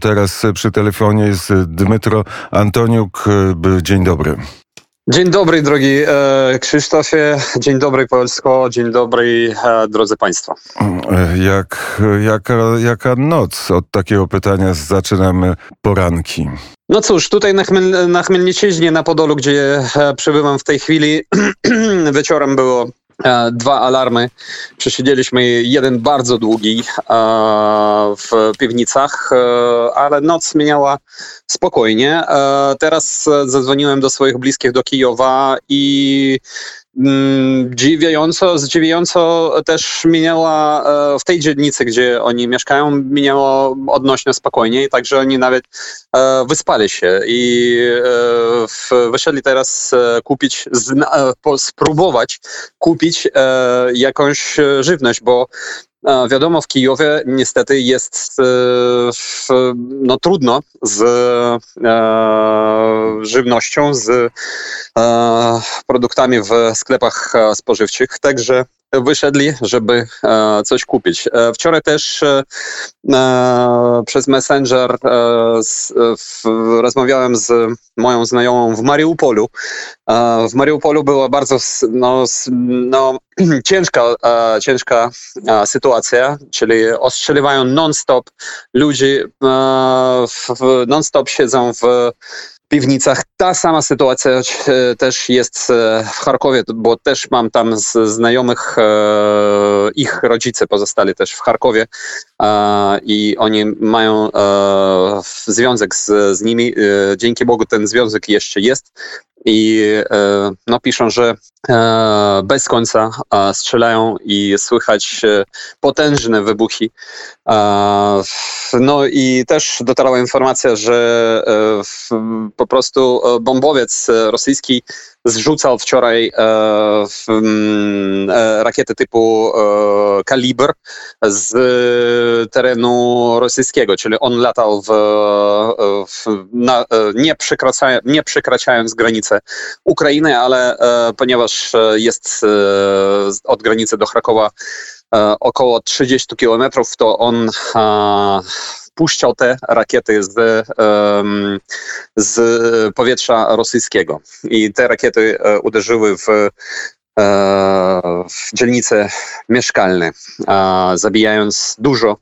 Teraz przy telefonie jest Dmytro Antoniuk. Dzień dobry. Dzień dobry, drogi e, Krzysztofie. Dzień dobry, Polsko. Dzień dobry, e, drodzy Państwo. Jak, jaka, jaka noc? Od takiego pytania zaczynamy poranki. No cóż, tutaj na, Chmiel, na Chmielnicziźnie, na Podolu, gdzie e, przebywam w tej chwili, wieczorem było E, dwa alarmy. Przesiedzieliśmy jeden bardzo długi e, w piwnicach, e, ale noc minęła spokojnie. Teraz zadzwoniłem do swoich bliskich do Kijowa i dziwiająco, zdziwiająco też minęła e, w tej dzielnicy, gdzie oni mieszkają, minęło odnośnie spokojniej, także oni nawet e, wyspali się i e, wyszedli teraz kupić, spróbować kupić jakąś żywność, bo Wiadomo, w Kijowie niestety jest no, trudno z żywnością, z produktami w sklepach spożywczych, także wyszedli, żeby e, coś kupić. E, wczoraj też e, przez Messenger rozmawiałem z moją znajomą w Mariupolu. W Mariupolu była bardzo no, no, ciężka, ciężka sytuacja, czyli ostrzeliwają non-stop ludzi, non-stop siedzą w piwnicach. Ta sama sytuacja e, też jest e, w Charkowie, bo też mam tam znajomych, e, ich rodzice pozostali też w Charkowie i oni mają związek z, z nimi. Dzięki Bogu ten związek jeszcze jest i no, piszą, że bez końca strzelają i słychać potężne wybuchy. No i też dotarła informacja, że po prostu bombowiec rosyjski zrzucał wczoraj rakiety typu Kalibr z terenu rosyjskiego, czyli on latał w, w na, nie, przekraczając, nie przekraczając granicy Ukrainy, ale ponieważ jest e, od granicy do Krakowa e, około 30 kilometrów, to on puszczał te rakiety z, z powietrza rosyjskiego. I te rakiety e, uderzyły w w dzielnice mieszkalne, zabijając dużo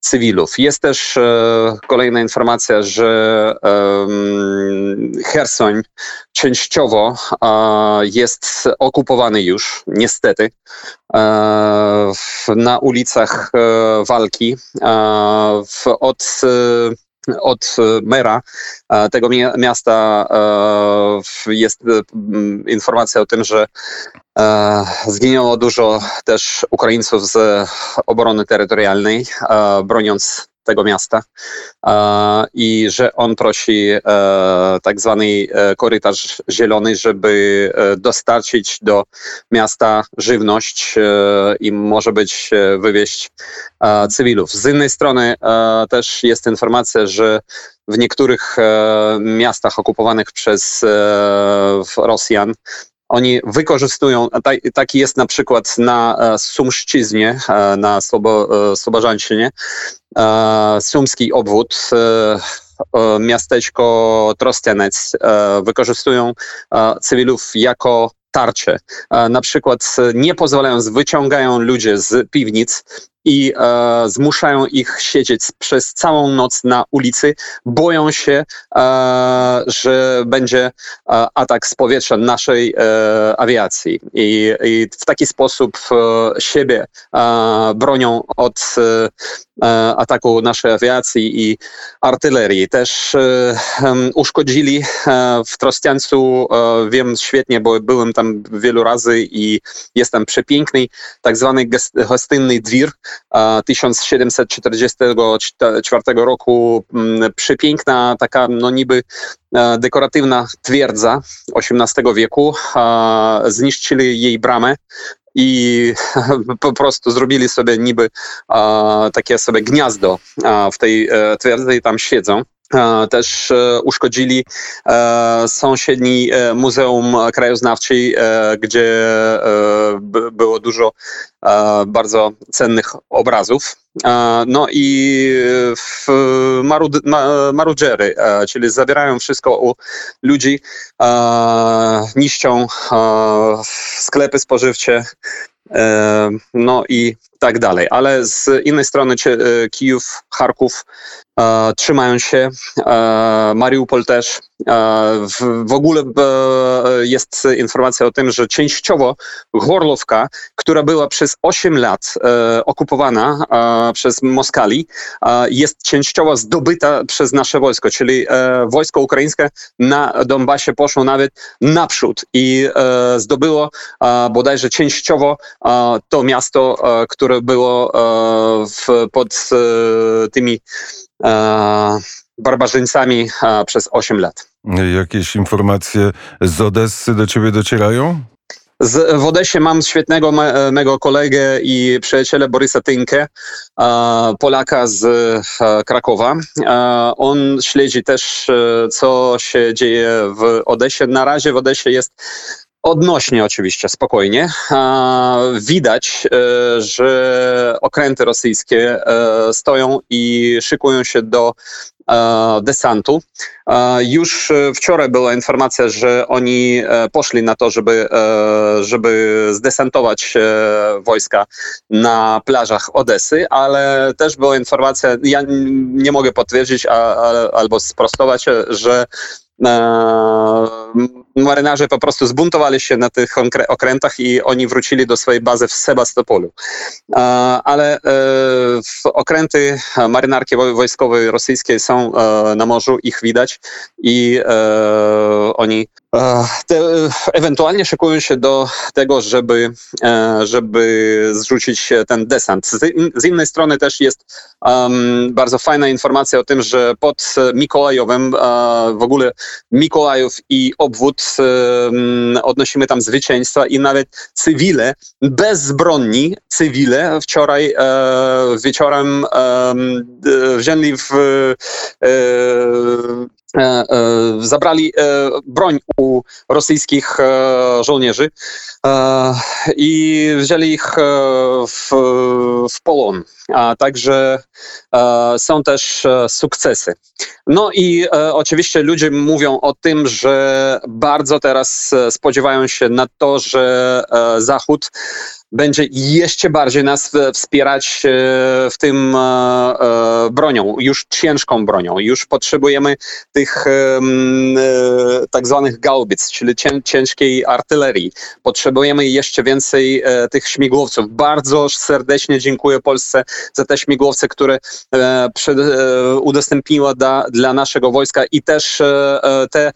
cywilów. Jest też e, kolejna informacja, że e, Hersoń częściowo jest okupowany już, niestety. E, na ulicach e, walki od od mera tego miasta jest informacja o tym, że zginęło dużo też Ukraińców z obrony terytorialnej, broniąc tego miasta i że on prosi e, tak zwany e, korytarz zielony, żeby e, dostarczyć do miasta żywność i może być wywieźć cywilów. Z innej strony też jest informacja, że w niektórych miastach okupowanych przez Rosjan oni wykorzystują, taki jest na przykład na Sumszczyźnie, na Słobożańszczyźnie, Sumski obwód, miasteczko Trostianec wykorzystują cywilów jako tarcze. Na przykład nie pozwalając, wyciągają ludzie z piwnic i e, zmuszają ich siedzieć przez całą noc na ulicy. Boją się, e, że będzie e, atak z powietrza naszej e, awiacji I, I, w taki sposób e, siebie e, bronią od ataku naszej awiacji i artylerii. Też uszkodzili w Trostiańcu, wiem świetnie, bo byłem tam wielu razy i jest tam przepiękny, tak zwany gostynny dwir, 1744 roku mm, przepiękna, taka no niby e, dekoratywna twierdza XVIII wieku. Zniszczyli jej bramę i po prostu zrobili sobie niby takie sobie gniazdo w tej e, twierdzy i tam siedzą. też uszkodzili sąsiedni Muzeum Krajoznawczej, gdzie było dużo bardzo cennych obrazów. No i marudżery, czyli zabierają wszystko u ludzi, niszczą sklepy spożywcze, no i tak dalej. Ale z innej strony Kijów, Charków trzymają się, Mariupol też. W, w ogóle jest informacja o tym, że częściowo Gorlowka, która była przez 8 lat okupowana przez Moskali, jest częściowo zdobyta przez nasze wojsko, czyli wojsko ukraińskie na Donbasie poszło nawet naprzód i zdobyło bodajże częściowo to miasto, które było pod tymi barbarzyńcami przez 8 lat. Jakieś informacje z Odessy do ciebie docierają? Z, w Odesie mam świetnego me, mego kolegę i przyjaciela Borysa Tynkę, Polaka z Krakowa. on śledzi też, e, co się dzieje w Odesie. Na razie w Odesie jest Odnośnie oczywiście, spokojnie. Widać, e, że okręty rosyjskie e, stoją i szykują się do e, desantu. Już wczoraj była informacja, że oni poszli na to, żeby, żeby zdesantować wojska na plażach Odesy, ale też była informacja, ja nie mogę potwierdzić albo sprostować, że marynarze po prostu zbuntowali się na tych okrętach i oni wrócili do swojej bazy w Sebastopolu. Ale e, okręty marynarki wojskowej rosyjskiej są e, na morzu, ich widać i e, oni te, ewentualnie szykują się do tego, żeby, żeby zrzucić ten desant. Z, z innej strony też jest um, bardzo fajna informacja o tym, że pod Mikołajowem w ogóle Mikołajów i obwód odnosimy tam zwycięstwa i nawet cywile, bezbronni cywile wczoraj uh, wieczorem wzięli w E, e, zabrali e, broń u rosyjskich żołnierzy i wzięli ich w, w polon. A także są też sukcesy. No i oczywiście ludzie mówią o tym, że bardzo teraz spodziewają się na to, że Zachód będzie jeszcze bardziej nas wspierać e, w tym e, e, bronią, już ciężką bronią. Już potrzebujemy tych tak zwanych gaubic, czyli ciężkiej artylerii. Potrzebujemy jeszcze więcej tych śmigłowców. Bardzo serdecznie dziękuję Polsce za te śmigłowce, które udostępniła da, dla naszego wojska i też te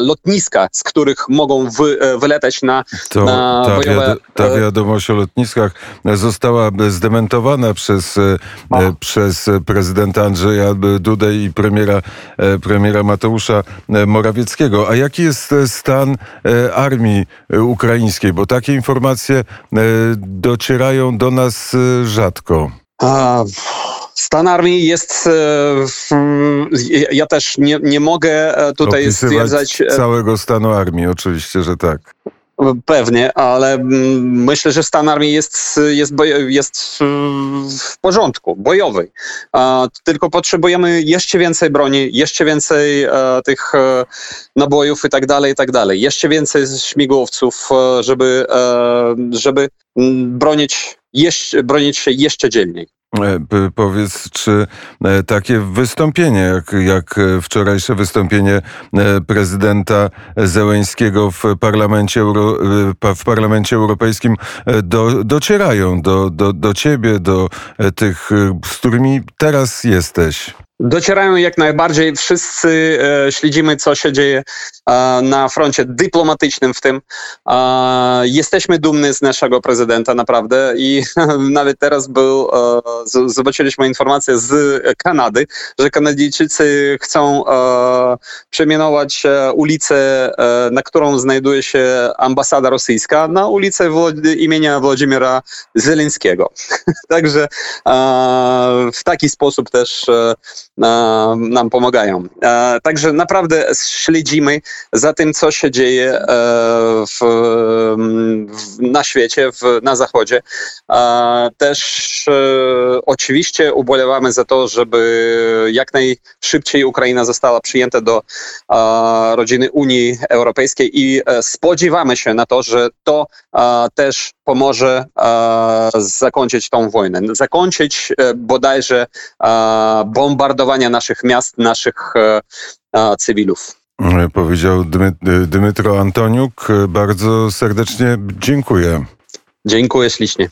lotniska, z których mogą wy, wyletać na, to na ta bojowe... ta wiadomość o lotniskach została zdementowana przez, e, przez prezydenta Andrzeja Dudę i premiera, e, premiera Mateusza e, Morawieckiego. A jaki jest stan armii ukraińskiej? Bo takie informacje docierają do nas rzadko. A, Stan armii jest. Ja też nie, nie mogę tutaj Opisywać stwierdzać. Całego stanu armii, oczywiście, że tak. Pewnie, ale mm, myślę, że stan armii jest, jest, jest w porządku, bojowy. Tylko potrzebujemy jeszcze więcej broni, jeszcze więcej e, tych e, nabojów i tak dalej, i tak dalej. Jeszcze więcej śmigłowców, e, żeby, żeby bronić, jeszcze, bronić się jeszcze dzielniej. E, powiedz, czy e, takie wystąpienie, jak, jak wczorajsze wystąpienie e, prezydenta Zełęńskiego w Parlamencie, Euro, w Parlamencie Europejskim do, docierają do, do, do ciebie, do tych, z którymi teraz jesteś? Docierają jak najbardziej. Wszyscy e, śledzimy, co się dzieje e, na froncie dyplomatycznym w tym. E, jesteśmy dumni z naszego prezydenta, naprawdę. I nawet teraz był, zobaczyliśmy informację z Kanady, że Kanadyjczycy chcą przemianować ulicę, na którą znajduje się ambasada rosyjska, na ulicę imienia Włodzimira Zeleńskiego. Także w taki sposób też nam pomagają. Także naprawdę śledzimy za tym, co się dzieje w, w, na świecie, w, na Zachodzie. Też oczywiście ubolewamy za to, żeby jak najszybciej Ukraina została przyjęta do rodziny Unii Europejskiej i spodziewamy się na to, że to też pomoże zakończyć tą wojnę. Zakończyć bodajże bombardowania naszych miast, naszych cywilów. Powiedział Dymy, Dymitro Antoniuk. Bardzo serdecznie dziękuję. Dziękuję ślicznie.